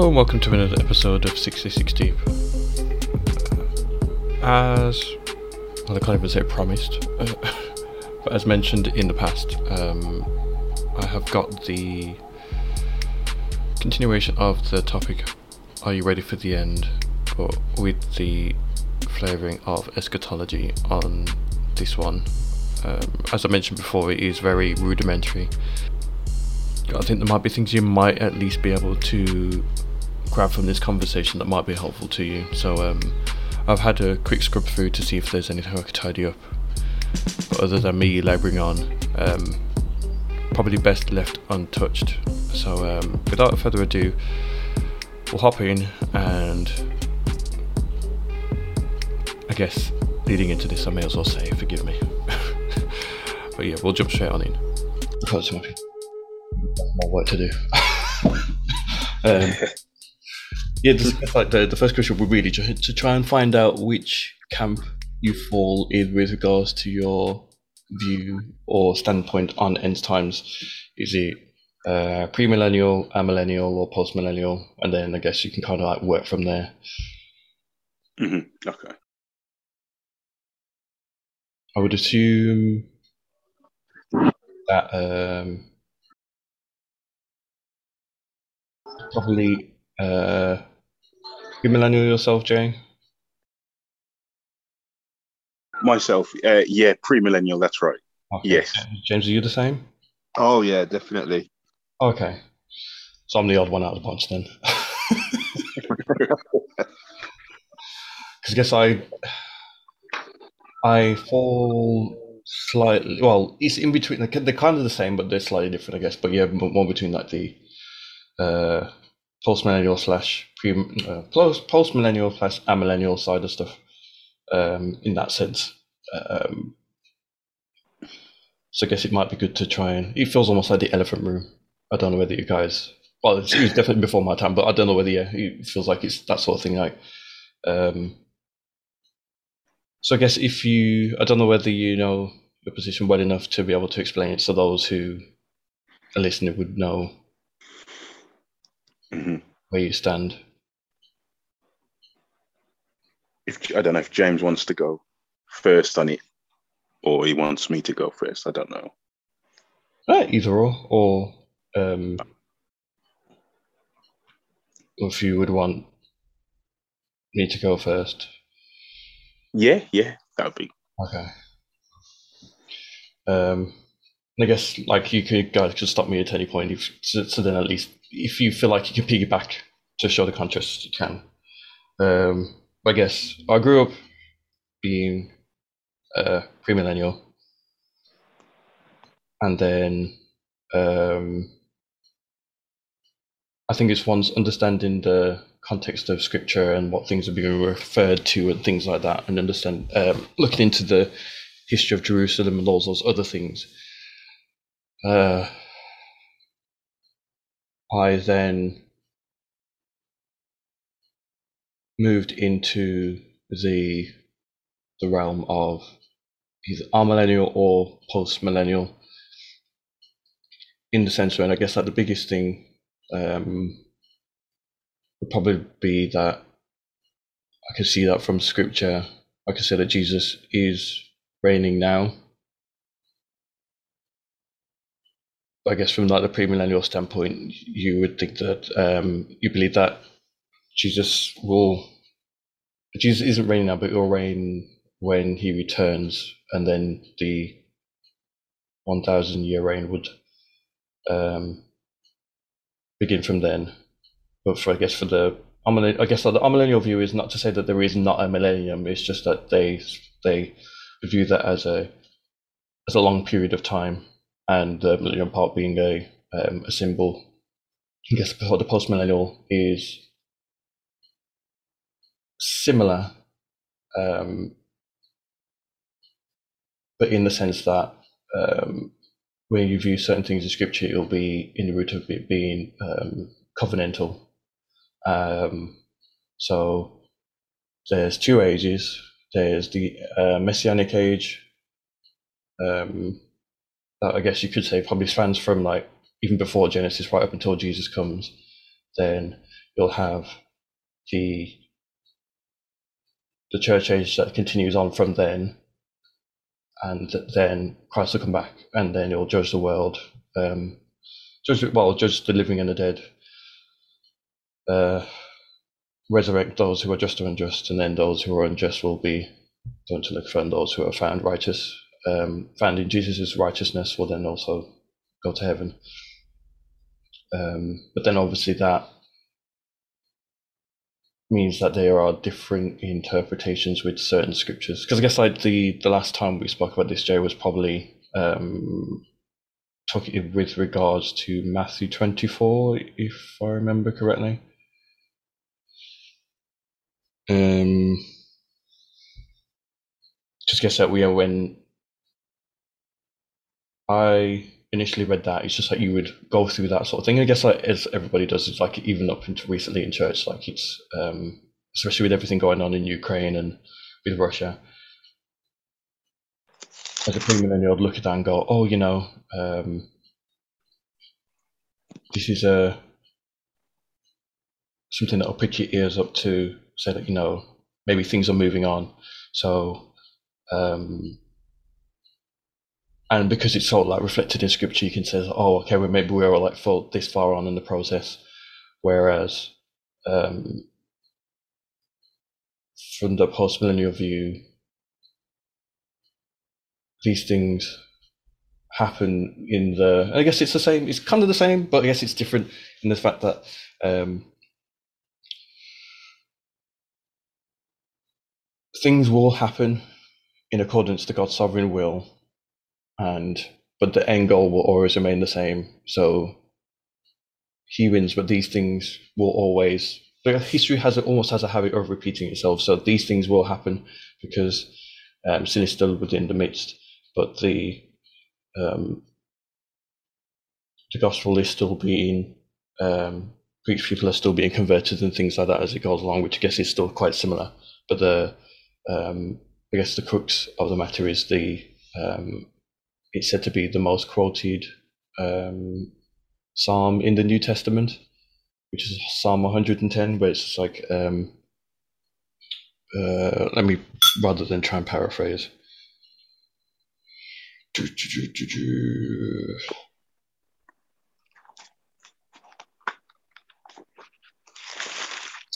And welcome to another episode of 66 Deep. As well, I can't even say promised, uh, but as mentioned in the past, um, I have got the continuation of the topic Are you ready for the end? but with the flavouring of eschatology on this one. Um, as I mentioned before, it is very rudimentary. I think there might be things you might at least be able to grab from this conversation that might be helpful to you. So um, I've had a quick scrub through to see if there's anything I could tidy up. But other than me labouring on, um, probably best left untouched. So um, without further ado, we'll hop in and I guess leading into this, I may as well say, forgive me. but yeah, we'll jump straight on in. I've got some more work to do. um, yeah, this, like the, the first question would really to, to try and find out which camp you fall in with regards to your view or standpoint on end times. Is it uh, pre-millennial, amillennial, or post-millennial? And then I guess you can kind of like work from there. Mm-hmm. Okay. I would assume that um, probably uh, you millennial yourself, Jane. Myself, uh, yeah, pre-millennial. That's right. Okay. Yes, James, are you the same? Oh yeah, definitely. Okay, so I'm the odd one out of the bunch then. Because I guess I I fall slightly. Well, it's in between. They're kind of the same, but they're slightly different, I guess. But yeah, more between like the uh, post millennial slash pre uh, post millennial slash amillennial side of stuff. Um, in that sense. Um, so I guess it might be good to try and. It feels almost like the elephant room. I don't know whether you guys. Well, it was definitely before my time, but I don't know whether yeah, it feels like it's that sort of thing. Like, um, so I guess if you, I don't know whether you know your position well enough to be able to explain it so those who are listening would know mm-hmm. where you stand. If I don't know if James wants to go first on it, or he wants me to go first. I don't know. Uh, either or, or um, if you would want me to go first. Yeah, yeah, that would be okay. Um, I guess like you could guys could stop me at any point. If, so, so, then at least if you feel like you can piggyback to show the contrast, you can. Um, I guess I grew up being uh, premillennial, and then um, I think it's one's understanding the context of scripture and what things are being referred to and things like that, and understand um, looking into the history of Jerusalem and all those other things. Uh, I then moved into the the realm of either amillennial or post millennial in the sense and I guess that the biggest thing um, would probably be that I can see that from scripture. I can say that Jesus is reigning now. I guess from like the premillennial standpoint, you would think that um, you believe that Jesus will Jesus isn't reigning now, but he'll reign when he returns, and then the one thousand year reign would um, begin from then but for I guess for the I guess the amillennial view is not to say that there is not a millennium. It's just that they they view that as a as a long period of time, and the millennium part being a um, a symbol. I guess the post millennial is similar, um, but in the sense that um, when you view certain things in scripture, it'll be in the root of it being um, covenantal um, so there's two ages. There's the uh, Messianic age. Um, that I guess you could say probably spans from like even before Genesis right up until Jesus comes. Then you'll have the the church age that continues on from then, and then Christ will come back, and then he'll judge the world, um, judge well, judge the living and the dead, uh, resurrect those who are just or unjust, and then those who are unjust will be done to look for, those who are found righteous, um, found Jesus' righteousness, will then also go to heaven. Um, but then obviously that means that there are different interpretations with certain scriptures. Because I guess like the the last time we spoke about this, Jay, was probably um, talking with regards to Matthew twenty four, if I remember correctly. Um, just guess that we are when I initially read that, it's just like you would go through that sort of thing. I guess like as everybody does, it's like even up into recently in church, like it's um, especially with everything going on in Ukraine and with Russia. As a premillennial, I'd look at that and go, "Oh, you know, um, this is a something that'll pick your ears up to say that you know maybe things are moving on." So um, and because it's all like reflected in scripture, you can say, "Oh, okay, well maybe we're like full this far on in the process," whereas um, from the post-millennial view, these things happen in the. I guess it's the same. It's kind of the same, but I guess it's different in the fact that. Um, things will happen in accordance to God's sovereign will, and but the end goal will always remain the same. So he wins, but these things will always. History has almost has a habit of repeating itself. So these things will happen because um, sin is still within the midst, but the um, the gospel is still being um, preached. People are still being converted and things like that as it goes along, which I guess is still quite similar. But the um, I guess the crux of the matter is the um, it's said to be the most quoted um, psalm in the New Testament, which is Psalm 110, where it's like, um, uh, let me, rather than try and paraphrase.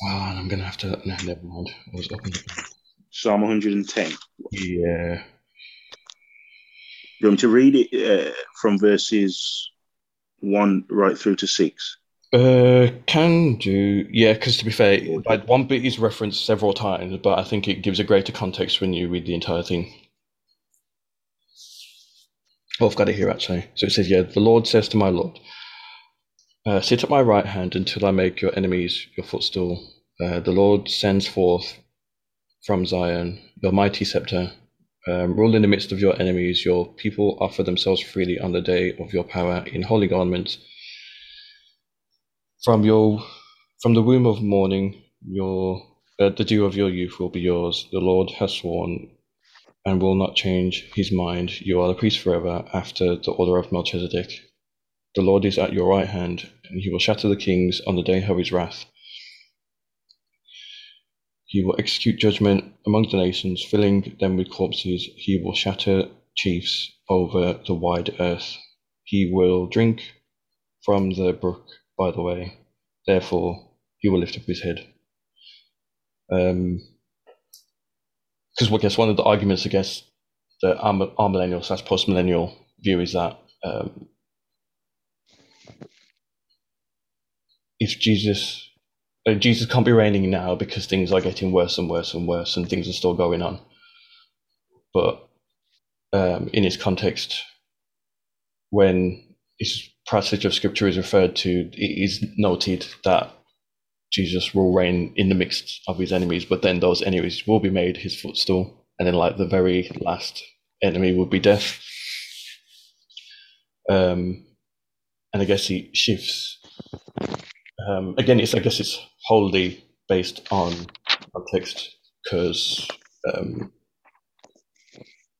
Oh, I'm gonna have to. No, never mind. I was up. Psalm 110. Yeah. You want me to read it uh, from verses one right through to six? Uh, can do. Yeah, because to be fair, like one bit is referenced several times, but I think it gives a greater context when you read the entire thing. Oh, I've got it here actually. So it says, "Yeah, the Lord says to my Lord, uh, sit at my right hand until I make your enemies your footstool. Uh, the Lord sends forth from Zion your mighty scepter." Um, rule in the midst of your enemies. Your people offer themselves freely on the day of your power in holy garments. From your, from the womb of morning, your uh, the dew of your youth will be yours. The Lord has sworn, and will not change his mind. You are the priest forever, after the order of Melchizedek. The Lord is at your right hand, and he will shatter the kings on the day of his wrath. He will execute judgment among the nations, filling them with corpses. He will shatter chiefs over the wide earth. He will drink from the brook by the way. Therefore, he will lift up his head. Um, because I guess one of the arguments against the millennial slash post millennial view is that um, if Jesus uh, Jesus can't be reigning now because things are getting worse and worse and worse, and things are still going on. But um, in its context, when this passage of scripture is referred to, it is noted that Jesus will reign in the midst of his enemies, but then those enemies will be made his footstool, and then like the very last enemy would be death. Um, and I guess he shifts um, again, it's I guess it's wholly based on context because um,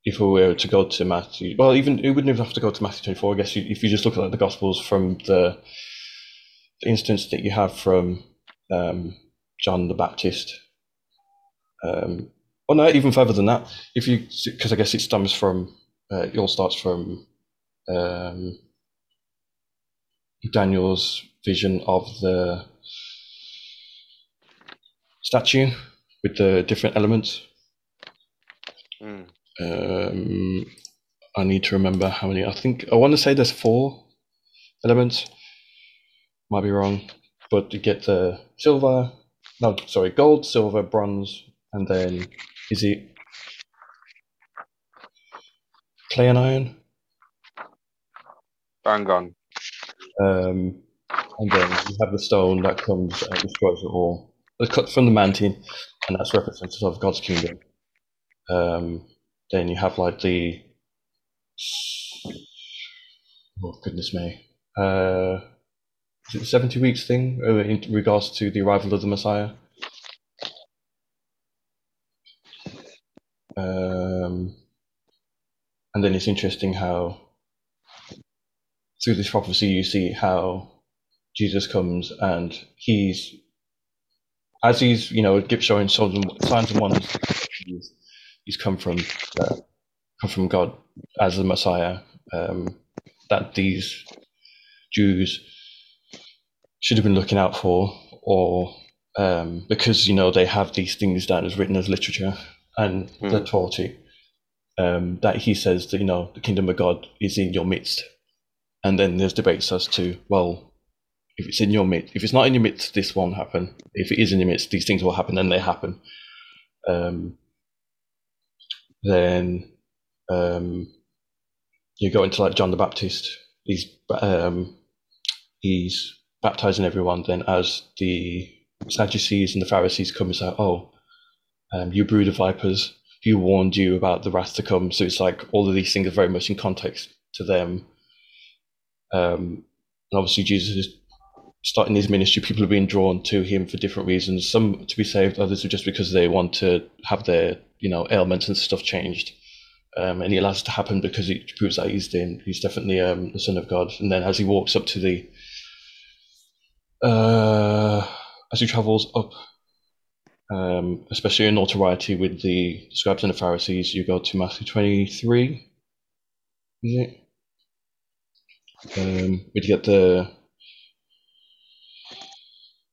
if we were to go to Matthew, well, even we wouldn't even have to go to Matthew 24. I guess you, if you just look at the Gospels from the, the instance that you have from um, John the Baptist. Um, or no, even further than that. If you, because I guess it stems from, uh, it all starts from um, Daniel's vision of the statue with the different elements. Mm. Um, I need to remember how many. I think I want to say there's four elements. Might be wrong, but you get the silver. No, sorry, gold, silver, bronze, and then is it clay and iron? Bang on. Um, and then you have the stone that comes and destroys it all. It's cut from the mountain, and that's representative of God's kingdom. Um, then you have like the oh goodness me, uh, is it the seventy weeks thing uh, in regards to the arrival of the Messiah? Um, and then it's interesting how through this prophecy you see how Jesus comes and he's as he's you know showing signs and signs and wonders he's, he's come from uh, come from God as the Messiah um, that these Jews should have been looking out for or um, because you know they have these things down as written as literature and Hmm. they're taught it um, that he says that you know the kingdom of God is in your midst and then there's debates as to well if it's in your midst if it's not in your midst this won't happen. If it is in your midst these things will happen and they happen. Um, then um, you go into like John the Baptist. He's um, he's baptizing everyone. Then as the Sadducees and the Pharisees come and say oh um, you brood of vipers who warned you about the wrath to come? So it's like all of these things are very much in context to them. Um, and obviously Jesus is starting his ministry. People are being drawn to him for different reasons. Some to be saved, others are just because they want to have their you know ailments and stuff changed. Um, and he allows it to happen because it proves that he's the, he's definitely um, the son of God. And then as he walks up to the uh, as he travels up, um, especially in notoriety with the scribes and the Pharisees, you go to Matthew twenty three. Is it? Um, we get the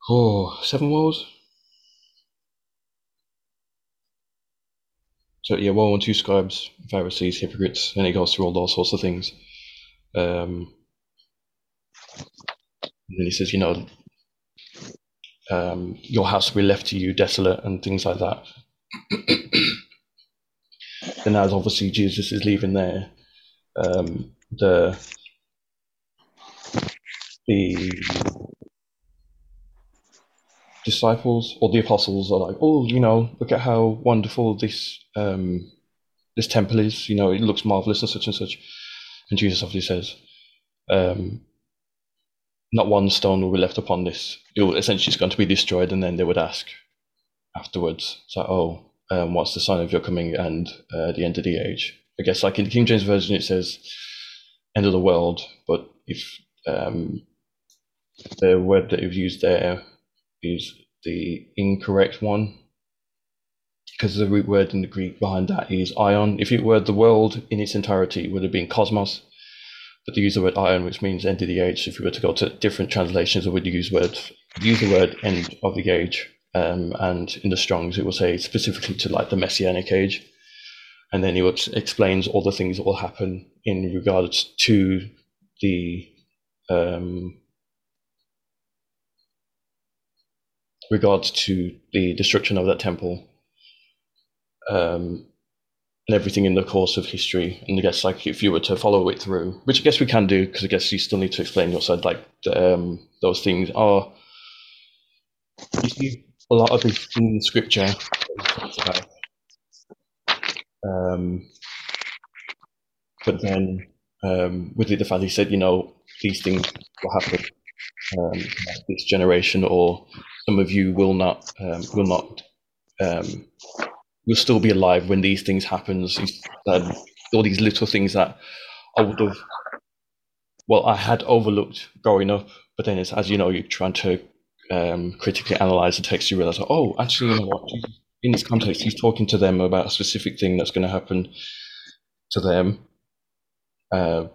oh seven woes. So yeah, woe to scribes, Pharisees, hypocrites, and it goes through all those sorts of things. Um, and then he says, you know, um, your house will be left to you desolate and things like that. and as obviously Jesus is leaving there, um, the the disciples or the apostles are like, oh, you know, look at how wonderful this um, this temple is. You know, it looks marvelous and such and such. And Jesus obviously says, um, not one stone will be left upon this. It will essentially it's going to be destroyed. And then they would ask afterwards, so, oh, um, what's the sign of your coming and uh, the end of the age? I guess like in the King James version it says end of the world, but if um, the word that you've used there is the incorrect one because the root word in the Greek behind that is aion. If it were the world in its entirety, it would have been cosmos. But they use the word aion, which means end of the age. If you were to go to different translations, it would use word use the word end of the age. Um, and in the Strongs, it will say specifically to like the messianic age. And then he would explains all the things that will happen in regards to the um, regards to the destruction of that temple um, and everything in the course of history. And I guess like if you were to follow it through, which I guess we can do, because I guess you still need to explain your side, like um, those things are you see a lot of this in scripture. it. Um, but then um, with the fact he said, you know, these things will happen um, this generation, or some of you will not um, will not um, will still be alive when these things happen. Um, all these little things that I would have, well, I had overlooked growing up, but then it's as you know, you're trying to um, critically analyze the text, you realize, oh, actually, you know what? In this context, he's talking to them about a specific thing that's going to happen to them. Uh,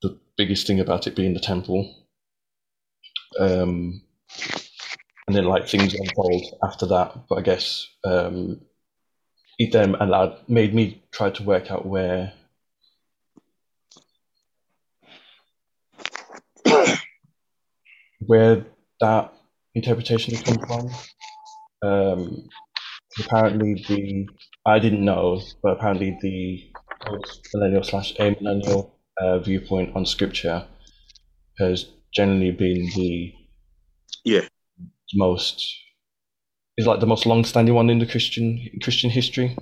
the biggest thing about it being the temple. Um, and then like things unfold after that. But I guess um, it then allowed made me try to work out where where that interpretation has come from. Um, apparently, the I didn't know, but apparently the millennial slash amillennial uh, viewpoint on scripture has generally been the Yeah. Most is like the most long-standing one in the Christian Christian history,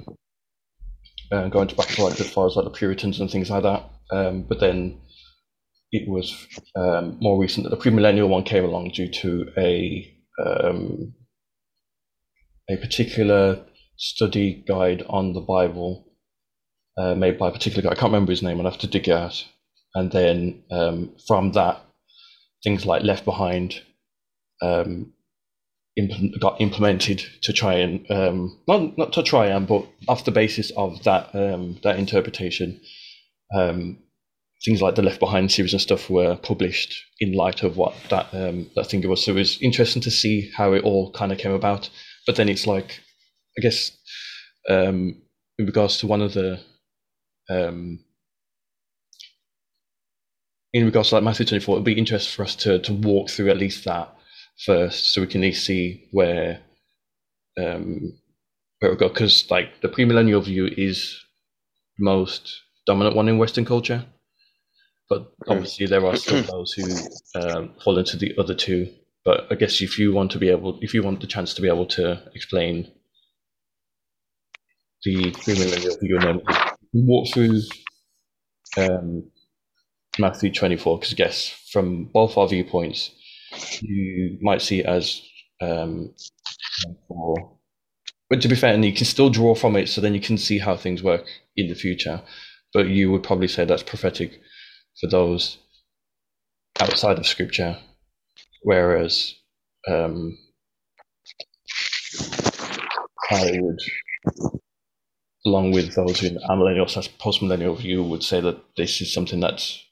uh, going back to like as far as like the Puritans and things like that. Um, but then it was um, more recent that the premillennial one came along due to a um, a particular study guide on the Bible uh, made by a particular guy. I can't remember his name. I'll have to dig it out. And then um, from that, things like Left Behind um, got implemented to try and um, not not to try and, but off the basis of that um, that interpretation. Um, things like the Left Behind series and stuff were published in light of what that um, that thing was. So it was interesting to see how it all kind of came about. But then it's like, I guess, um, in regards to one of the, in regards to like Matthew twenty four, it'd be interesting for us to to walk through at least that first, so we can at least see where, um, where we go. Because like the premillennial view is the most dominant one in Western culture but obviously there are still those who um, fall into the other two. But I guess if you want to be able, if you want the chance to be able to explain the premillennial view, and then walk through um, Matthew 24, because I guess from both our viewpoints, you might see it as um, for, but to be fair, and you can still draw from it, so then you can see how things work in the future. But you would probably say that's prophetic for those outside of scripture, whereas um, I would, along with those in amillennial slash post millennial view, would say that this is something that's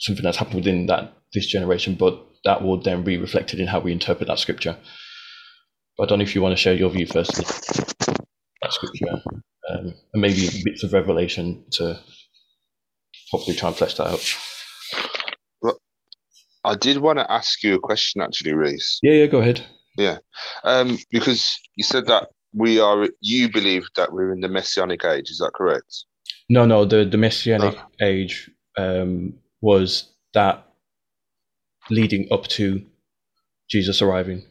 something that's happened within that this generation, but that will then be reflected in how we interpret that scripture. But I don't know if you want to share your view first, that scripture, um, and maybe bits of revelation to hopefully try and flesh that out. I did want to ask you a question, actually, Reese. Yeah, yeah, go ahead. Yeah, um, because you said that we are. You believe that we're in the messianic age. Is that correct? No, no. The the messianic age um, was that leading up to Jesus arriving,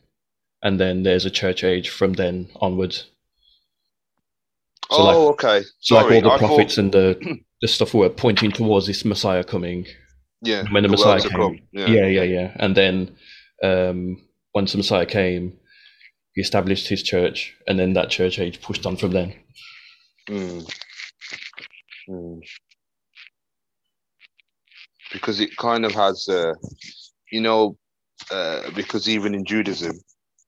and then there's a church age from then onwards. So oh, like- okay. So like all the I thought- prophets and the the stuff were pointing towards this Messiah coming. yeah, when the world's Messiah came. come, Yeah, yeah, yeah. And then um, once the Messiah came, he established his church, and then that church age pushed on from then. Mm. Mm. Because it kind of has, uh, you know, uh, because even in Judaism,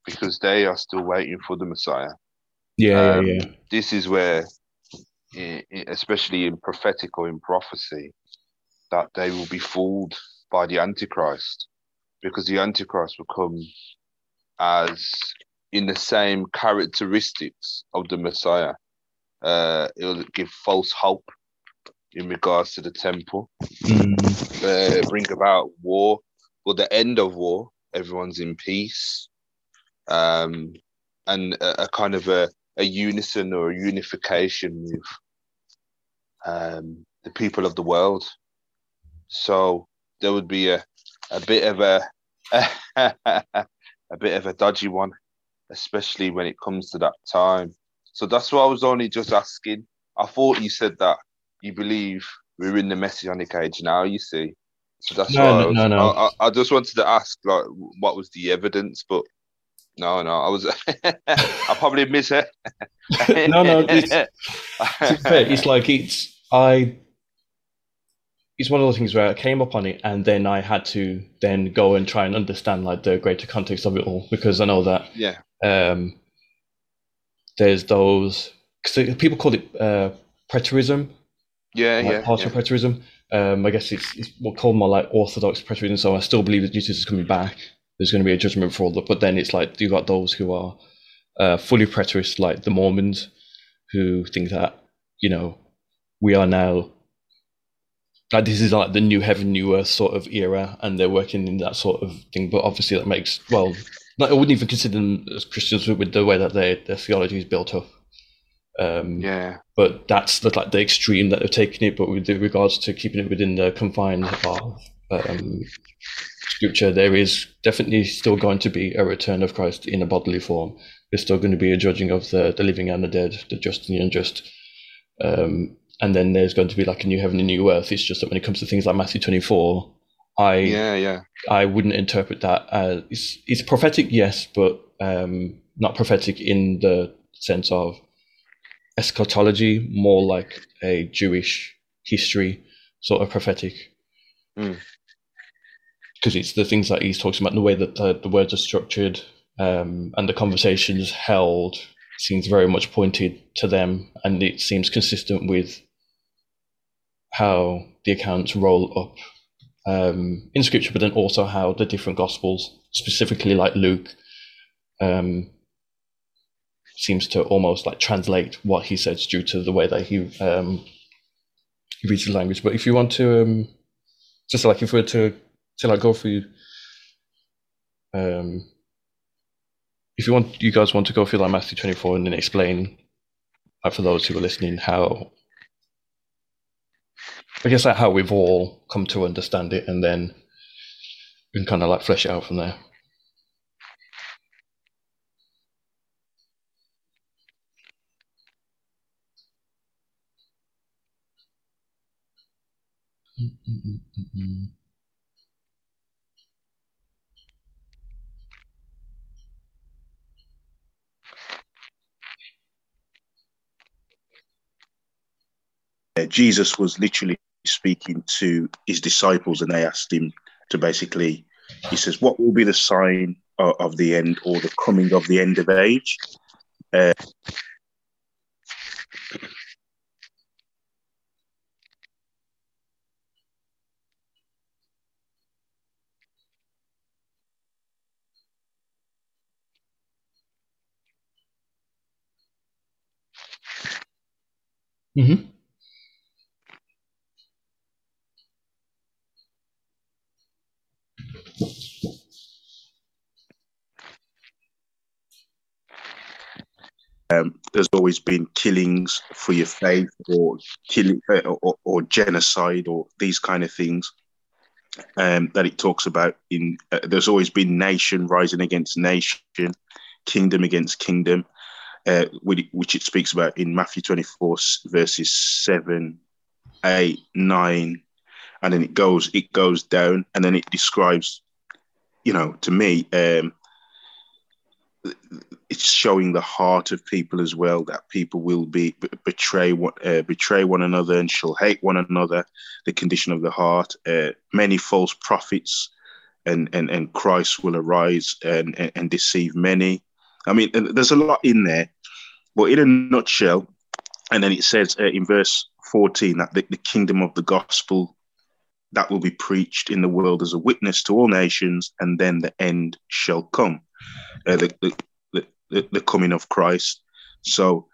because they are still waiting for the Messiah. Yeah, Um, yeah, yeah. This is where, especially in prophetic or in prophecy, that they will be fooled by the Antichrist, because the Antichrist will come as in the same characteristics of the Messiah. Uh, it'll give false hope in regards to the temple, Mm, uh, bring about war, or the end of war. Everyone's in peace, um, and a, a kind of a, a unison or a unification with um, the people of the world. So there would be a, a bit of a a bit of a dodgy one, especially when it comes to that time. So that's what I was only just asking. I thought you said that you believe we're in the messianic age now. You see, so that's No, no, I, was, no, no. I, I, just wanted to ask like what was the evidence, but no, no, I was I probably miss it. No, no, it's- fair, it's like it's I. it's one of those things where I came up on it and then I had to then go and try and understand like the greater context of it all because I know that Yeah. um, there's those cause people call it uh, preterism, Yeah, like yeah. partial yeah. preterism. Um, I guess it's, it's what called more like orthodox preterism. So I still believe that Jesus is coming back. There's going to be a judgment for all that, but then it's like you got those who are uh, fully preterist, like the Mormons, who think that you know we are now like this is like the new heaven, new earth sort of era, and they're working in that sort of thing. But obviously, that makes well, I wouldn't even consider them as Christians with the way that their their theology is built up. Um, Yeah. but that's the, like the extreme that they're taking it. But with regards to keeping it within the confines of um, scripture, there is definitely still going to be a return of Christ in a bodily form. There's still going to be a judging of the, the living and the dead, the just and the unjust. Um, and then there's going to be like a new heaven and new earth. It's just that when it comes to things like Matthew 24, I Yeah, yeah. I wouldn't interpret that as it's, it's prophetic, yes, but um, not prophetic in the sense of eschatology, more like a Jewish history sort of prophetic. Mm. Because it's the things that he's talking about, the way that the, the words are structured um, and the conversations held seems very much pointed to them, and it seems consistent with how the accounts roll up um, in scripture, but then also how the different gospels, specifically like Luke, um, seems to almost like translate what he says due to the way that he um, he reads the language. But if you want to, um, just like if we were to to like go through, um, if you want, you guys want to go through like Matthew twenty four and then explain, like for those who are listening, how I guess like how we've all come to understand it, and then we can kind of like flesh it out from there. Jesus was literally speaking to his disciples, and they asked him to basically, he says, "What will be the sign of, of the end or the coming of the end of age?" Uh, Mm-hmm. um, there's always been killings for your faith, or killing, uh, or, or genocide, or these kind of things. Um, that it talks about in uh, there's always been nation rising against nation, kingdom against kingdom, uh, which, it speaks about in Matthew 24 verses seven, eight, nine, and then it goes it goes down, and then it describes, you know, to me, um, it's showing the heart of people as well that people will be betray one uh, betray one another and shall hate one another the condition of the heart uh, many false prophets and, and and christ will arise and, and, and deceive many i mean there's a lot in there but in a nutshell and then it says uh, in verse 14 that the, the kingdom of the gospel that will be preached in the world as a witness to all nations and then the end shall come uh, the, the, the, the coming of Christ. So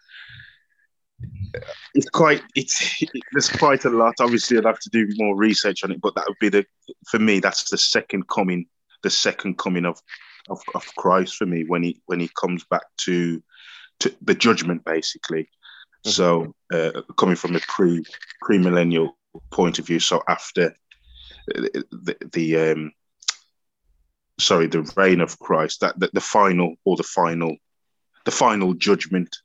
it's quite it's it, there's quite a lot. Obviously, I'd have to do more research on it, but that would be the for me. That's the second coming, the second coming of of, of Christ for me when he when he comes back to to the judgment, basically. Mm-hmm. So uh, coming from a pre pre millennial point of view, so after the, the, the um, sorry, the reign of Christ, that, that the final or the final, the final judgment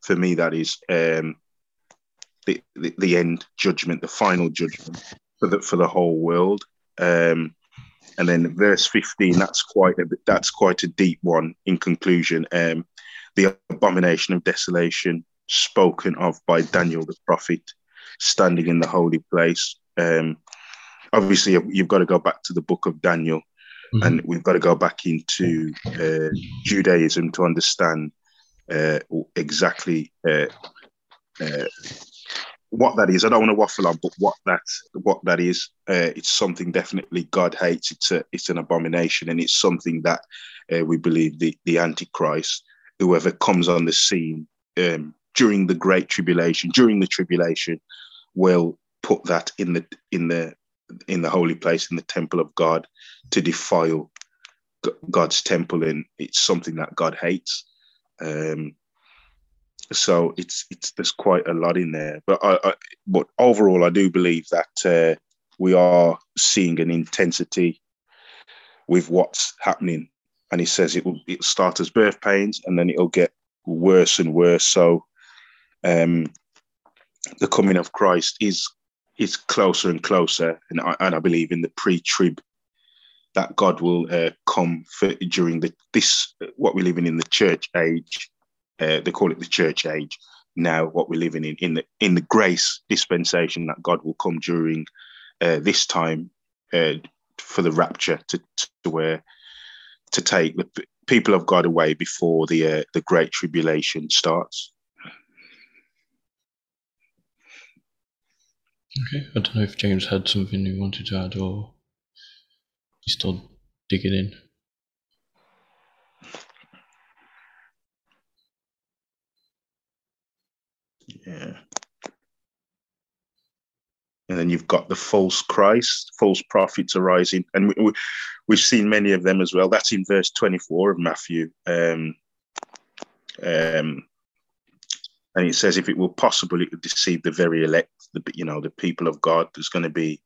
for me, that is um, the, the, the end judgment, the final judgment for the for the whole world. Um, and then verse fifteen, that's quite a that's quite a deep one. In conclusion, um, the abomination of desolation spoken of by Daniel the prophet, standing in the holy place. Um, obviously you've got to go back to the book of Daniel, Mhm. and we've got to go back into uh, Judaism to understand uh, exactly uh, uh, what that is. I don't want to waffle on, but what that what that is, uh, it's something definitely God hates. It's a it's an abomination, and it's something that uh, we believe the the Antichrist, whoever comes on the scene um, during the Great Tribulation, during the tribulation, will put that in the in the in the holy place in the temple of God to defile God's temple, and it's something that God hates. Um, so it's it's there's quite a lot in there, but I, I but overall, I do believe that uh, we are seeing an intensity with what's happening, and he says it will it start as birth pains, and then it'll get worse and worse. So, um, the coming of Christ is is closer and closer, and I, and I believe in the pre-trib that God will uh, come for, during the this what we're living in the church age. Uh, they call it the church age now. What we're living in in the in the grace dispensation that God will come during uh, this time uh, for the rapture to to where to take the people of God away before the uh, the great tribulation starts. Okay. I don't know if James had something he wanted to add or he's still digging in. Yeah. And then you've got the false Christ, false prophets arising, and we, we, we've seen many of them as well. That's in verse twenty-four of Matthew. Um, um, and it says, if it were possible, it would deceive the very elect, the you know the people of God. There's going to be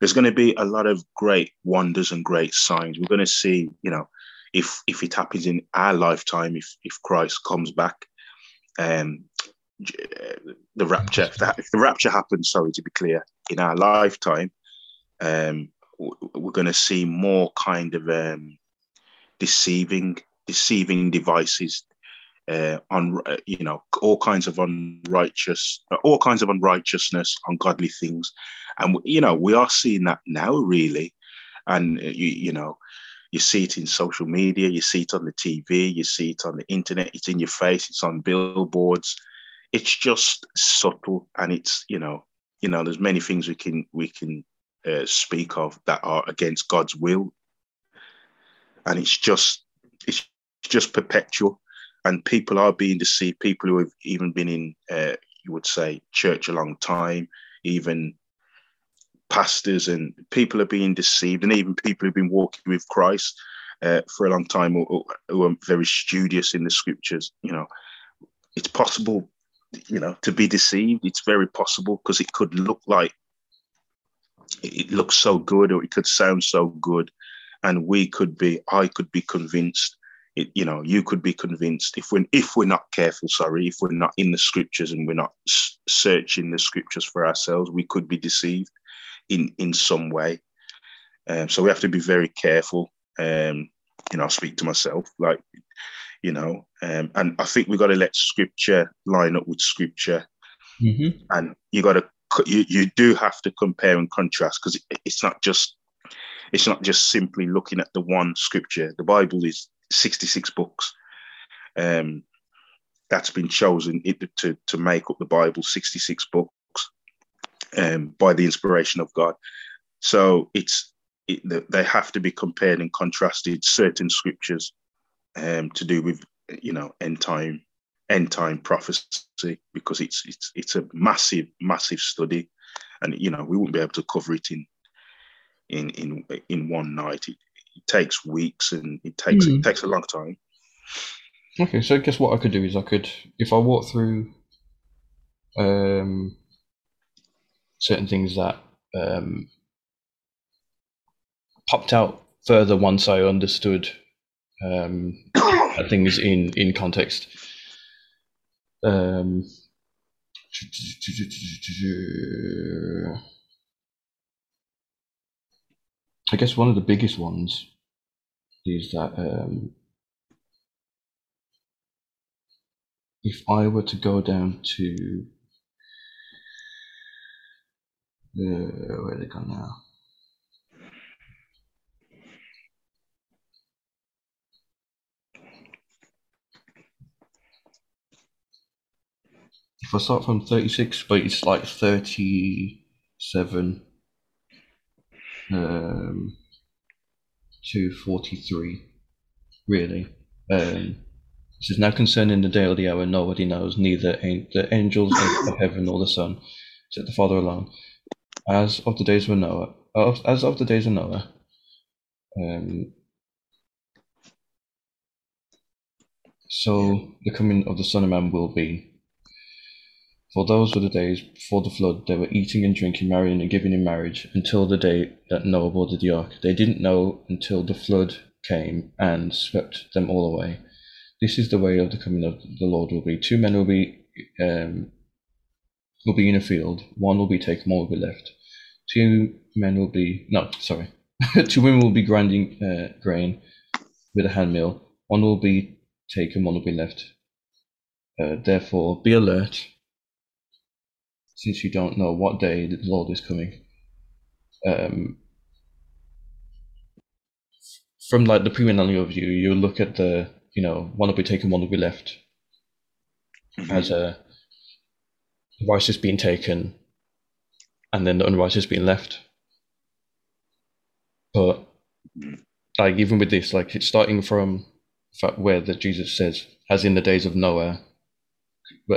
there's going to be a lot of great wonders and great signs. We're going to see, you know, if if it happens in our lifetime, if if Christ comes back, um, the rapture. If, the rapture happens, sorry to be clear, in our lifetime, um, we're going to see more kind of um, deceiving deceiving devices uh, on uh, you know all kinds of unrighteous uh, all kinds of unrighteousness ungodly things and you know we are seeing that now really and uh, you you know you see it in social media you see it on the tv you see it on the internet it's in your face it's on billboards it's just subtle and it's you know you know there's many things we can we can uh, speak of that are against god's will and it's just it's just perpetual and people are being deceived. People who have even been in, uh, you would say, church a long time, even pastors and people are being deceived, and even people who've been walking with Christ uh, for a long time, who, who are very studious in the scriptures. You know, it's possible, you know, to be deceived. It's very possible because it could look like it looks so good, or it could sound so good, and we could be, I could be convinced it, you know, you could be convinced if we're if we're not careful, sorry, if we're not in the scriptures and we're not searching the scriptures for ourselves, we could be deceived in in some way. Um, so we have to be very careful. Um, you know, I speak to myself, like, you know, um, and I think we've got to let scripture line up with scripture, Mm-hmm. and you got to you you do have to compare and contrast because it, it's not just it's not just simply looking at the one scripture. The Bible is 66 books um, that's been chosen to, to make up the Bible, 66 books um, by the inspiration of God. So it's it, they have to be compared and contrasted certain scriptures um, to do with you know end time end time prophecy because it's it's it's a massive massive study. And you know we wouldn't be able to cover it in in in in one night. It, it takes weeks and it takes Mm. it takes a long time. Okay, so I guess what I could do is I could, if I walk through um, certain things that um, popped out further once I understood um, things in in context. Um, I guess one of the biggest ones is that um, if I were to go down to uh, where they gone now? If I start from 36, but it's like 37 um, to 43, really. Um, it says, Now concerning the day or the hour, nobody knows, neither the angels of heaven nor the Son, except the Father alone. As of the days of Noah, as of the days of Noah, um, so the coming of the Son of Man will be. For those were the days before the flood, they were eating and drinking, marrying and giving in marriage until the day that Noah boarded the ark. They didn't know until the flood came and swept them all away. This is the way of the coming of the Lord will be. Two men will be um, will be in a field. One will be taken, one will be left. Two men will be no, sorry. Two women will be grinding uh, grain with a hand mill. One will be taken, one will be left. Uh, therefore, be alert, since you don't know what day the Lord is coming. Um, from like the premillennial view, you look at the you know one will be taken, one will be left, mm-hmm. as a righteous being taken, and then the unrighteous being left. But like even with this, like it's starting from where that Jesus says, as in the days of Noah,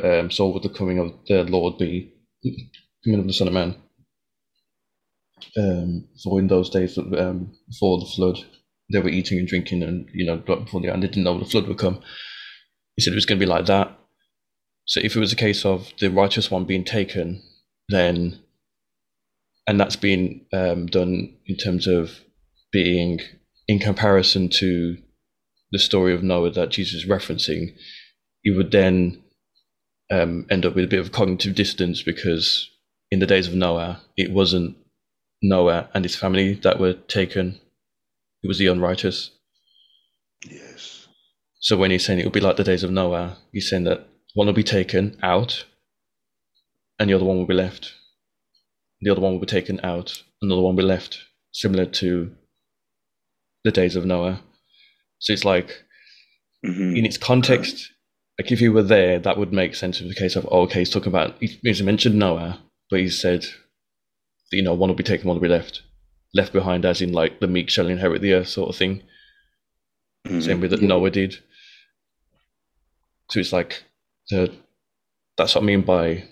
um, so would the coming of the Lord be, coming of the Son of Man. Um, for in those days um, before the flood, they were eating and drinking, and you know, before the they didn't know the flood would come. He said it was going to be like that. So if it was a case of the righteous one being taken, then and that's been um, done in terms of being in comparison to the story of Noah that Jesus is referencing, you would then um, end up with a bit of cognitive distance because in the days of Noah, it wasn't Noah and his family that were taken, it was the unrighteous. Yes. So when he's saying it will be like the days of Noah, he's saying that one will be taken out and the other one will be left the other one will be taken out, another one will be left, similar to the days of Noah. So it's like, mm-hmm. in its context, like if you were there, that would make sense of the case of, oh, okay, he's talking about, he's mentioned Noah, but he said, you know, one will be taken, one will be left. Left behind, as in like the meek shall inherit the earth sort of thing. Mm-hmm. Same way that Noah did. So it's like, the, that's what I mean by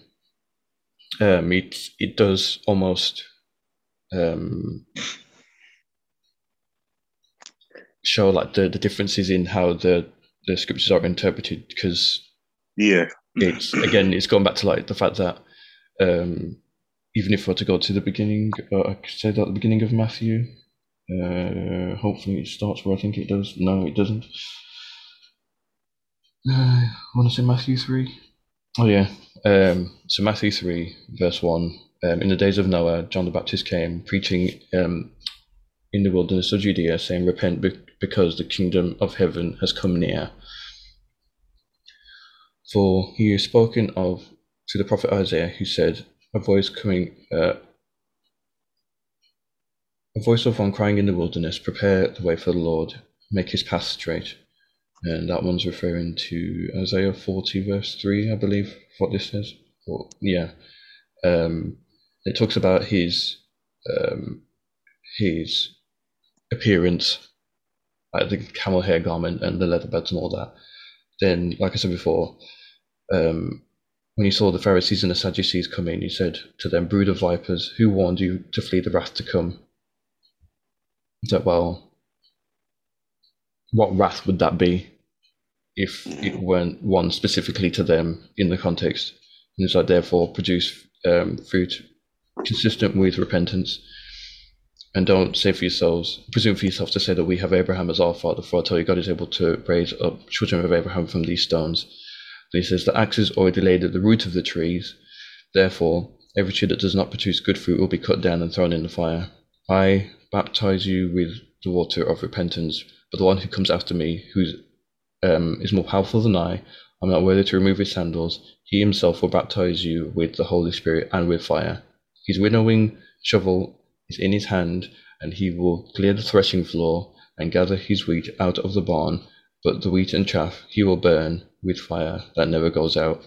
um, it it does almost um, show like the, the differences in how the the scriptures are interpreted because yeah. it's again it's going back to like the fact that um, even if we were to go to the beginning uh, I could say that at the beginning of Matthew uh, hopefully it starts where I think it does. No it doesn't. Uh, I want to say Matthew 3 oh yeah. Um, so Matthew 3, verse 1. Um, in the days of Noah, John the Baptist came preaching um, in the wilderness of Judea, saying, Repent because the kingdom of heaven has come near. For he is spoken of to the prophet Isaiah, who said, A voice coming, uh, a voice of one crying in the wilderness, Prepare the way for the Lord, make his path straight. And that one's referring to Isaiah 40, verse 3, I believe, what this says. Or, yeah. Um, it talks about his um, his appearance, like the camel hair garment and the leather beds and all that. Then, like I said before, um, when he saw the Pharisees and the Sadducees in, he said to them, Brood of vipers, who warned you to flee the wrath to come? He said, Well, what wrath would that be if it weren't one specifically to them in the context? And it's like, therefore, produce um, fruit consistent with repentance. And don't say for yourselves, presume for yourself to say that we have Abraham as our father, for I tell you, God is able to raise up children of Abraham from these stones. Then he says, The axe is already laid at the root of the trees. Therefore, every tree that does not produce good fruit will be cut down and thrown in the fire. I baptize you with the water of repentance but the one who comes after me, who um, is more powerful than I, I'm not worthy to remove his sandals. He himself will baptize you with the Holy Spirit and with fire. His winnowing shovel is in his hand, and he will clear the threshing floor and gather his wheat out of the barn, but the wheat and chaff he will burn with fire that never goes out.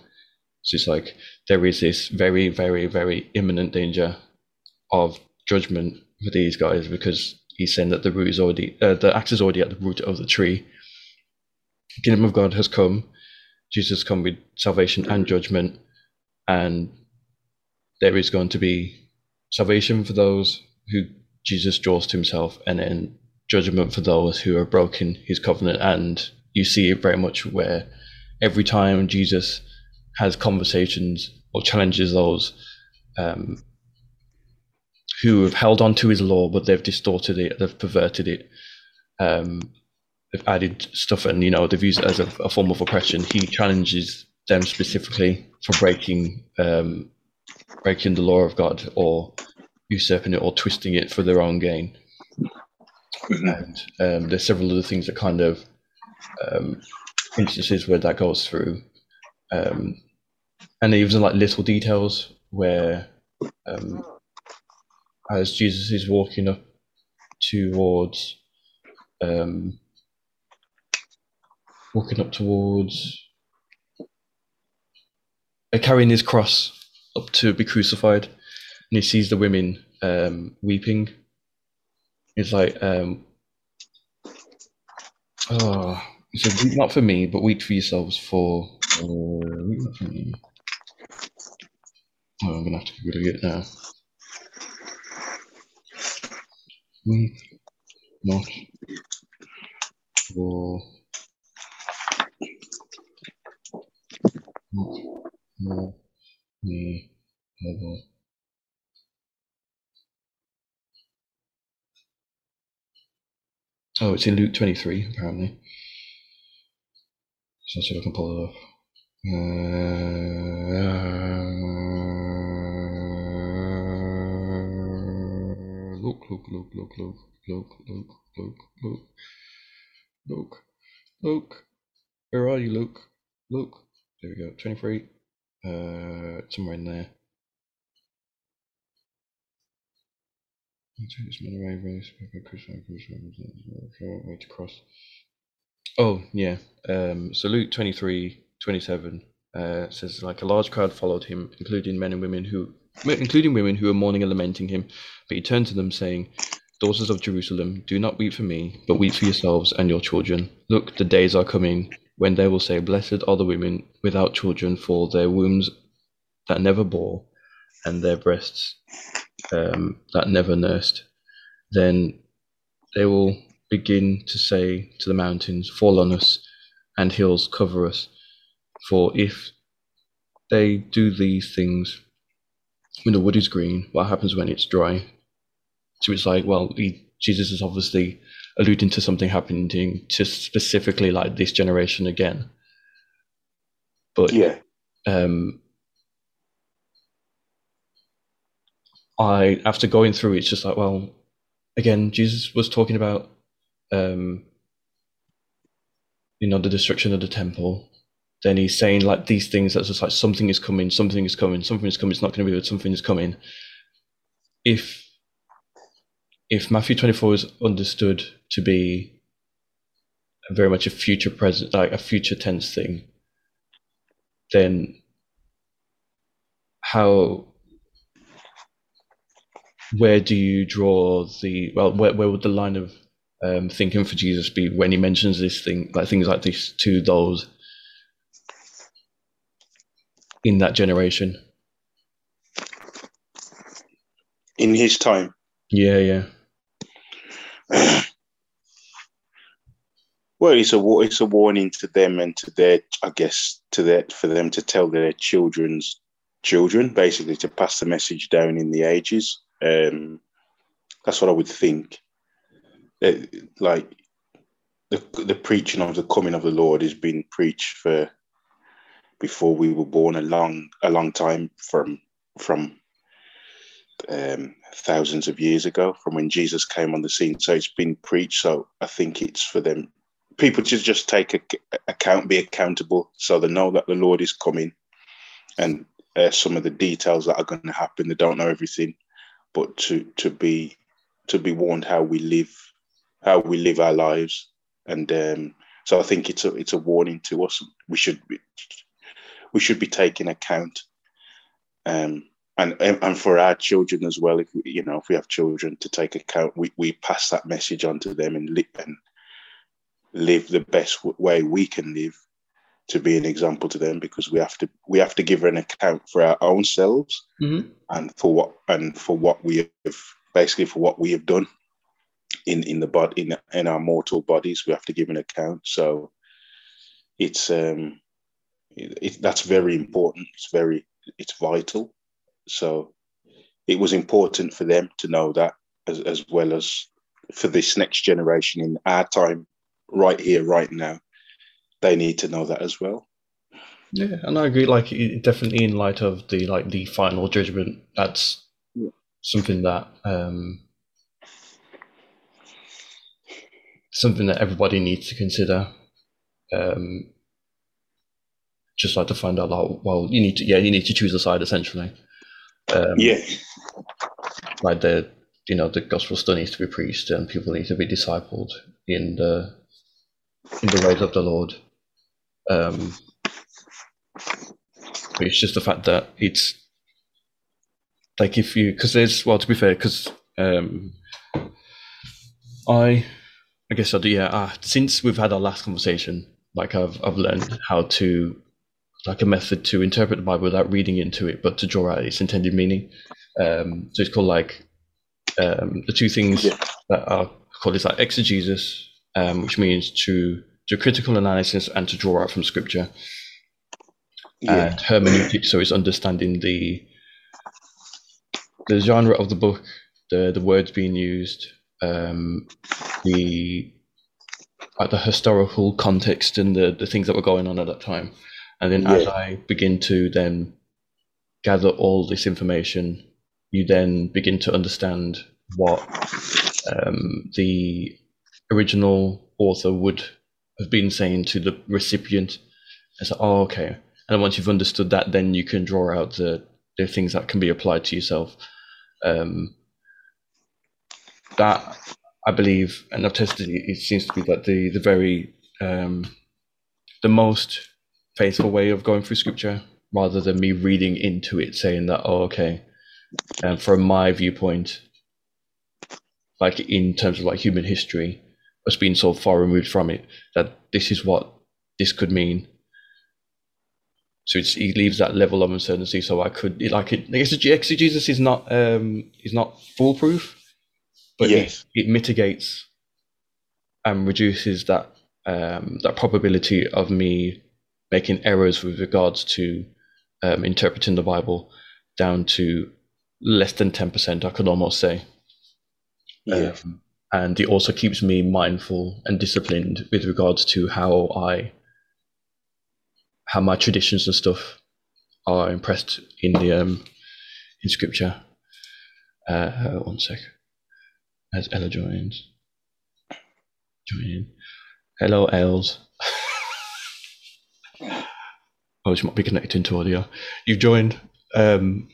So it's like there is this very, very, very imminent danger of judgment for these guys because he's saying that the root is already uh, the axe is already at the root of the tree. The kingdom of God has come. Jesus has come with salvation and judgment, and there is going to be salvation for those who Jesus draws to himself, and then judgment for those who have broken his covenant. And you see it very much where every time Jesus has conversations or challenges those um, who have held on to his law, but they've distorted it, they've perverted it, um, they've added stuff, and you know they've used it as a, a form of oppression. He challenges them specifically for breaking um, breaking the law of God or usurping it or twisting it for their own gain. And um, there's several other things that kind of um, instances where that goes through. Um, and even like little details where um, as Jesus is walking up towards um, walking up towards uh, carrying his cross up to be crucified and he sees the women um, weeping. It's like um, oh said weep not for me but weep for yourselves for uh, weep not for me. Oh, I'm gonna have to Google it now. Weep not for not for me Oh, it's in Luke 23, apparently. So let's see if I can pull it up. Uh, look, look, look, look, look, look, look, look, look, look, look. Where are you, Luke? Luke. There we go. 23. Uh, somewhere in there. Way to cross. Oh, yeah. Um, so Luke 23, 27 uh, says, like a large crowd followed him, including men and women who, including women who were mourning and lamenting him. But he turned to them, saying, Daughters of Jerusalem, do not weep for me, but weep for yourselves and your children. Look, the days are coming when they will say, Blessed are the women without children, for their wombs that never bore, and their breasts um, that never nursed. Then they will begin to say to the mountains, Fall on us, and hills cover us. For if they do these things when the wood is green, what happens when it's dry? So it's like, well, he, Jesus is obviously alluding to something happening to specifically like this generation again. But Yeah. um, I after going through it's just like, well, again, Jesus was talking about, um, you know, the destruction of the temple. Then he's saying like these things that's just like something is coming, something is coming, something is coming. It's not going to be good. Something is coming. If if Matthew twenty four is understood to be very much a future present, like a future tense thing, then how where do you draw the well where, where would the line of um, thinking for jesus be when he mentions this thing like things like this to those in that generation In his time. yeah yeah Well, it's a it's a warning to them and to their, I guess, to their for them to tell their children's children, basically, to pass the message down in the ages. Um, that's what I would think. Uh, like the the preaching of the coming of the Lord has been preached for before we were born a long a long time from from um, thousands of years ago, from when Jesus came on the scene. So it's been preached. So I think it's for them people to just take a, account, be accountable, so they know that the Lord is coming, and uh, some of the details that are going to happen. They don't know everything, but to to be to be warned how we live, how we live our lives, and um, so I think it's a it's a warning to us. We should be, we should be taking account. Um, and, and for our children as well, if we, you know if we have children to take account, we, we pass that message on to them and and live the best way we can live to be an example to them because we have to we have to give an account for our own selves mm-hmm. and for what and for what we have basically for what we have done in in the body in, in our mortal bodies we have to give an account. So it's um it, it, that's very important. It's very it's vital. So it was important for them to know that as, as well as for this next generation in our time right here right now they need to know that as well. Yeah, and I agree. Like, definitely in light of the like the final judgment, that's yeah. something that um, something that everybody needs to consider. Um, just like to find out, like, well, you need to, yeah, you need to choose a side essentially. Um, yeah, like the you know the gospel still needs to be preached, and people need to be discipled in the in the ways of the Lord. Um, it's just the fact that it's like if you because there's well to be fair because um, I I guess I do yeah uh, since we've had our last conversation like I've I've learned how to like a method to interpret the Bible without reading into it but to draw out its intended meaning. Um, so it's called like um, the two things yeah. that are called is like exegesis, um, which means to do critical analysis and to draw out from scripture. Yeah. And hermeneutics, so it's understanding the the genre of the book, the the words being used, um, the like the historical context and the, the things that were going on at that time. And then yeah. as I begin to then gather all this information, you then begin to understand what um, the original author would have been saying to the recipient. It's like, oh, okay. And once you've understood that, then you can draw out the, the things that can be applied to yourself. Um, that I believe, and I've tested it, it seems to be that the the very um, the most faithful way of going through scripture, rather than me reading into it, saying that, oh, okay, and um, from my viewpoint, like in terms of like human history, us been so far removed from it that this is what this could mean. So it leaves that level of uncertainty. So I could like it. I guess the exegesis is not um, is not foolproof, but yes. it, it mitigates and reduces that um, that probability of me making errors with regards to um, interpreting the Bible down to less than ten percent. I could almost say. Yeah. Um, and it also keeps me mindful and disciplined with regards to how I how my traditions and stuff are impressed in the um in scripture. Uh, one sec. As Ella joins. Join in. Hello, Els. oh, she might be connecting to audio. You've joined. Um,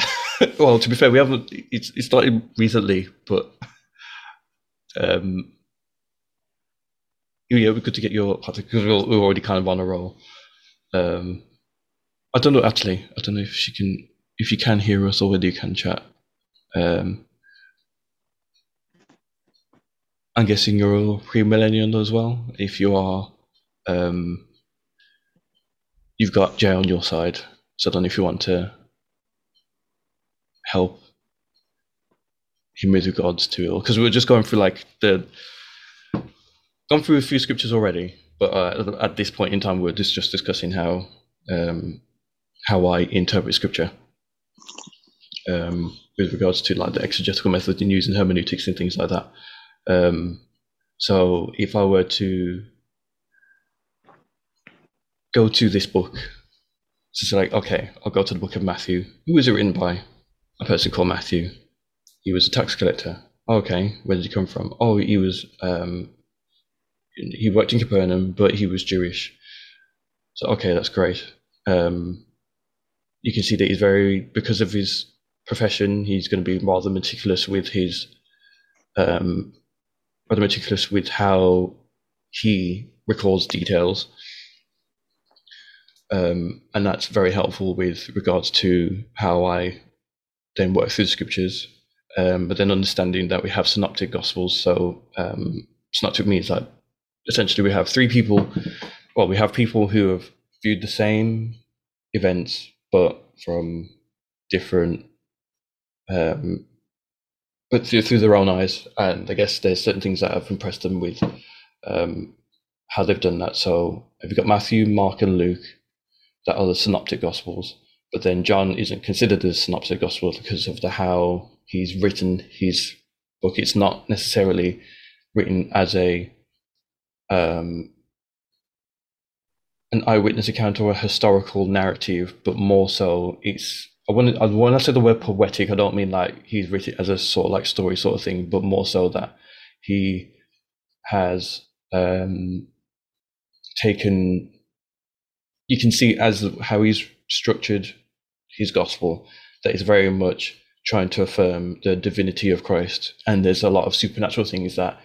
well, to be fair, we haven't. It's it started recently, but um, yeah, we good to get your because we're, we're already kind of on a roll. Um, I don't know actually. I don't know if she can, if you can hear us or whether you can chat. Um, I'm guessing you're a pre-millennial as well. If you are, um, you've got Jay on your side. So I don't know if you want to help him with regards to because we are just going through like the gone through a few scriptures already, but uh, at this point in time, we're just, just discussing how um, how I interpret scripture um, with regards to like the exegetical method in using hermeneutics and things like that. Um, so if I were to go to this book, so it's like okay, I'll go to the book of Matthew. Who was it written by? A person called Matthew he was a tax collector. Okay, where did he come from? Oh, he was um, he worked in Capernaum, but he was Jewish. So okay, that's great. Um, you can see that he's very because of his profession, he's going to be rather meticulous with his um, rather meticulous with how he records details. um, and that's very helpful with regards to how I then work through the scriptures. Um, but then understanding that we have synoptic gospels, so um, synoptic means that essentially we have three people. Well, we have people who have viewed the same events, but from different, um, but through, through their own eyes. And I guess there's certain things that have impressed them with um, how they've done that. So you've got Matthew, Mark, and Luke, that are the synoptic gospels, but then John isn't considered as synoptic gospel because of the how he's written his book. It's not necessarily written as a um, an eyewitness account or a historical narrative, but more so it's I when I say the word poetic, I don't mean like he's written as a sort of like story sort of thing, but more so that he has um, taken. You can see as how he's structured his gospel that is very much trying to affirm the divinity of Christ, and there's a lot of supernatural things that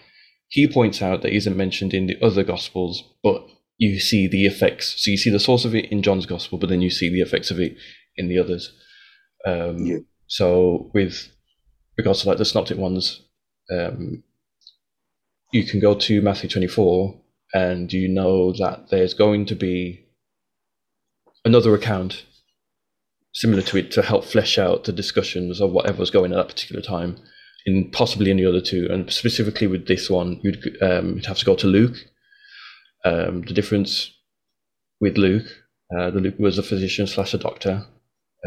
he points out that isn't mentioned in the other gospels, but you see the effects. So you see the source of it in John's gospel, but then you see the effects of it in the others. Um, Yeah. So with regards to like the synoptic ones, um, you can go to Matthew 24 and you know that there's going to be another account similar to it to help flesh out the discussions of whatever was going on at that particular time in possibly any other two. And specifically with this one you'd, um, you'd have to go to luke. Um, the difference with luke uh, the luke was a physician slash a doctor.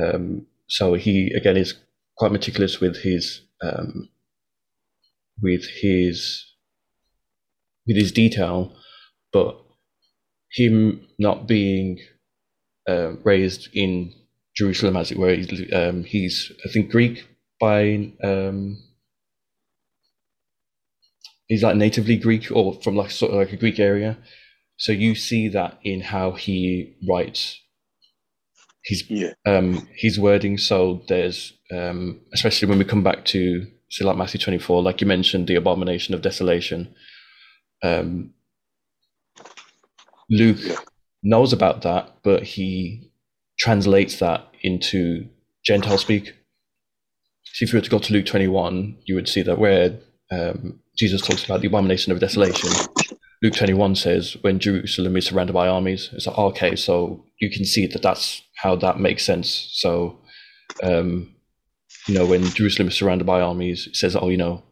Um, so he again is quite meticulous with his um, with his with his detail. But him not being uh, raised in Jerusalem, as it were. He's, um, he's I think, Greek by. Um, he's like natively Greek or from like sort of like a Greek area. So you see that in how he writes his Yeah. um, his wording. So there's um, especially when we come back to say like Matthew 24, like you mentioned, the abomination of desolation. Um, Luke knows about that, but he translates that into Gentile speak. So if you were to go to Luke 21, you would see that where um, Jesus talks about the abomination of desolation, Luke 21 says, when Jerusalem is surrounded by armies, it's like, okay, so you can see that that's how that makes sense. So, um, you know, when Jerusalem is surrounded by armies, it says, oh, you know,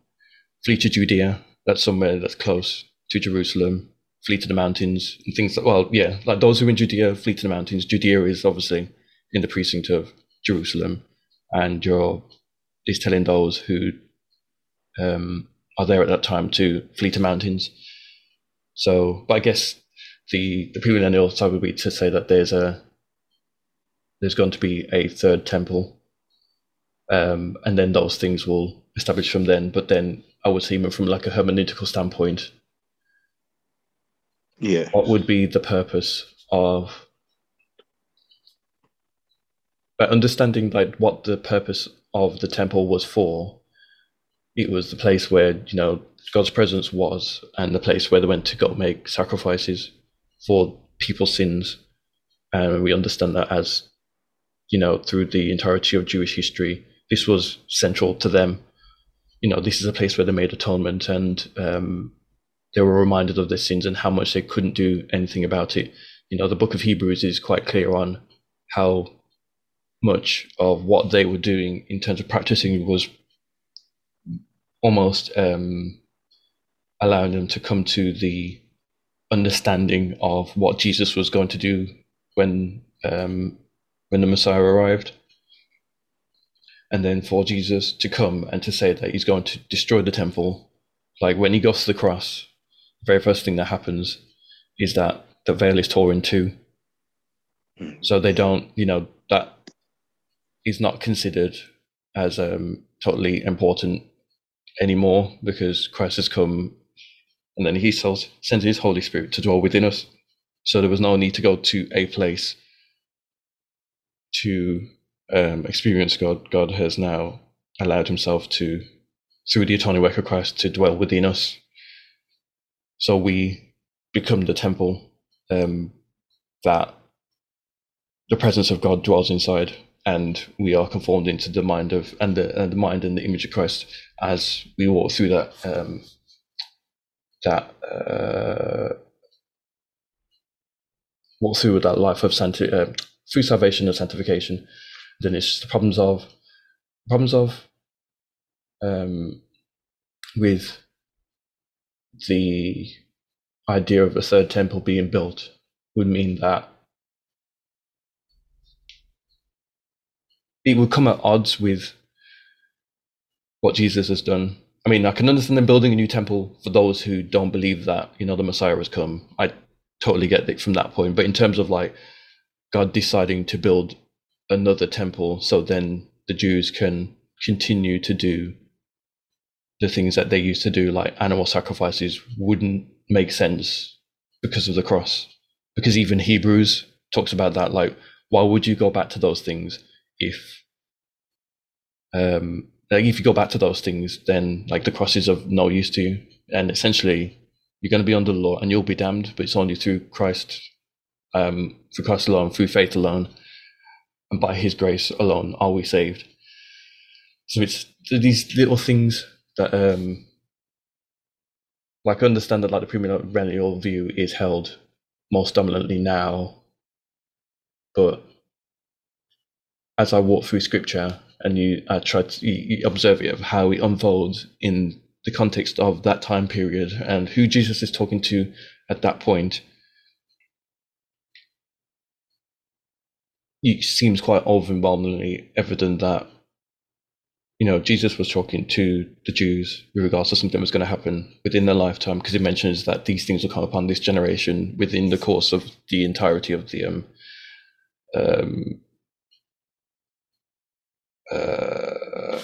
flee to Judea, that's somewhere that's close to Jerusalem, flee to the mountains, and things like, well, yeah, like those who are in Judea, flee to the mountains. Judea is obviously in the precinct of Jerusalem, and you're is telling those who um, are there at that time to flee to mountains. So, but I guess the the premillennial side would be to say that there's a there's going to be a third temple, um, and then those things will establish from then. But then I would say, even from like a hermeneutical standpoint, Yeah. what would be the purpose of by understanding like what the purpose of the temple was for it was the place where you know god's presence was and the place where they went to go make sacrifices for people's sins and we understand that as you know through the entirety of jewish history this was central to them you know this is a place where they made atonement and um, they were reminded of their sins and how much they couldn't do anything about it. You know, the book of Hebrews is quite clear on how much of what they were doing in terms of practicing was almost um, allowing them to come to the understanding of what Jesus was going to do when um, when the Messiah arrived. And then for Jesus to come and to say that he's going to destroy the temple, like when he goes to the cross, very first thing that happens is that the veil is torn in two. So they don't, you know, that is not considered as um, totally important anymore because Christ has come and then he sells, sends his Holy Spirit to dwell within us. So there was no need to go to a place to um, experience God. God has now allowed himself to, through the atoning work of Christ, to dwell within us. So we become the temple um, that the presence of God dwells inside, and we are conformed into the mind of and the, and the mind and the image of Christ as we walk through that um, that uh, walk through that life of sancti- uh, through salvation and sanctification. Then it's the problems of problems of um, with the idea of a third temple being built would mean that it would come at odds with what Jesus has done. I mean, I can understand them building a new temple for those who don't believe that, you know, the Messiah has come. I totally get it from that point. But in terms of like God deciding to build another temple so then the Jews can continue to do the things that they used to do, like animal sacrifices, wouldn't make sense because of the cross. Because even Hebrews talks about that. Like, why would you go back to those things if, um, like if you go back to those things, then like the cross is of no use to you, and essentially you're going to be under the law and you'll be damned. But it's only through Christ, um, through Christ alone, through faith alone, and by His grace alone are we saved. So it's these little things that um like understand that like the premillennial view is held most dominantly now, but as I walk through scripture and you I try to you, you observe it of how it unfolds in the context of that time period and who Jesus is talking to at that point, it seems quite overwhelmingly evident that you know, Jesus was talking to the Jews with regards to something that was going to happen within their lifetime, because he mentions that these things will come upon this generation within the course of the entirety of the um, um uh,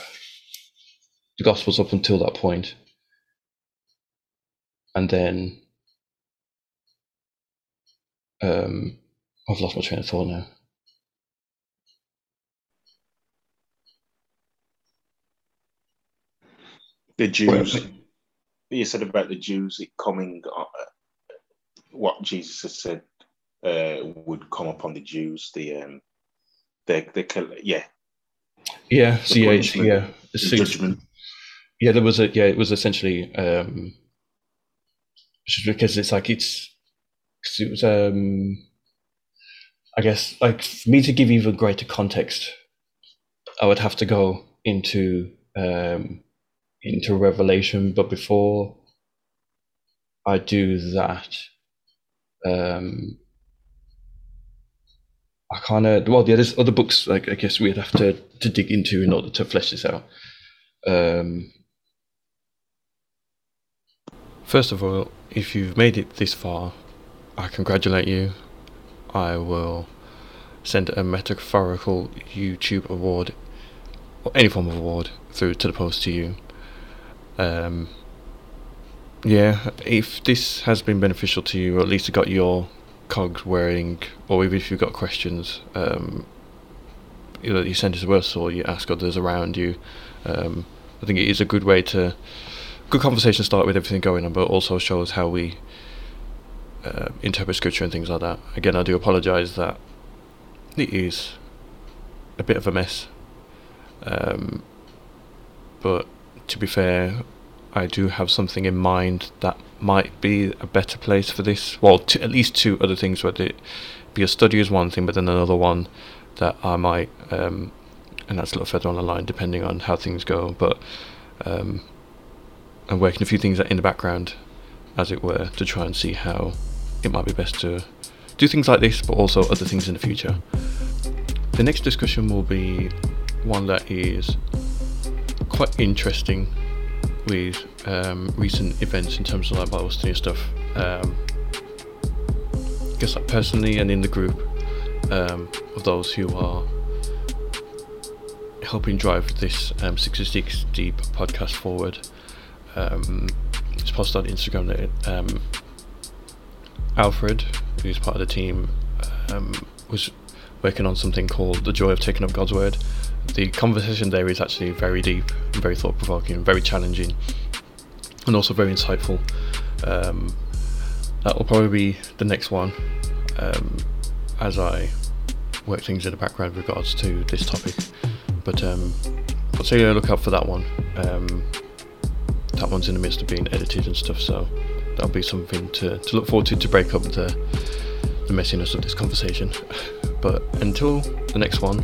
the Gospels up until that point, and then um, I've lost my train of thought now. The Jews. You said about the Jews it coming. Uh, what Jesus has said uh, would come upon the Jews. The um, the the yeah. Yeah. So yeah, punishment, yeah. the So- judgment. yeah there was a yeah it was essentially um because it's like it's 'cause it was um i guess like for me to give even greater context i would have to go into um into revelation but before i do that um i kind of well yeah there's other books like i guess we'd have to to dig into in order to flesh this out um First of all, if you've made it this far, I congratulate you. I will send a metaphorical YouTube award or any form of award through to the post to you. Um, yeah, if this has been beneficial to you, or at least it got your cogs whirring, or even if you've got questions, um, either you send it to us or you ask others around you. Um, I think it is a good way to good conversation start with everything going on, but also shows how we uh, interpret scripture and things like that. Again, I do apologise that it is a bit of a mess, um, but to be fair, I do have something in mind that might be a better place for this. Well, t- at least two other things. Whether it be a study is one thing, but then another one that I might, um, and that's a little further on the line, depending on how things go. But um, I'm working a few things in the background, as it were, to try and see how it might be best to do things like this, but also other things in the future. The next discussion will be one that is quite interesting with um, recent events in terms of like Bible study stuff. Um, I guess like personally and in the group um, of those who are helping drive this um, 66 Deep podcast forward. Um, it's posted on Instagram that um, Alfred, who's part of the team, was working on something called The Joy of Taking Up God's Word. The conversation there is actually very deep and very thought provoking, and very challenging, and also very insightful. Um, that will probably be the next one um, as I work things in the background regards to this topic. But um, I'll say look out for that one. Um, that one's in the midst of being edited and stuff, so that'll be something to, to look forward to to break up the the messiness of this conversation. But until the next one,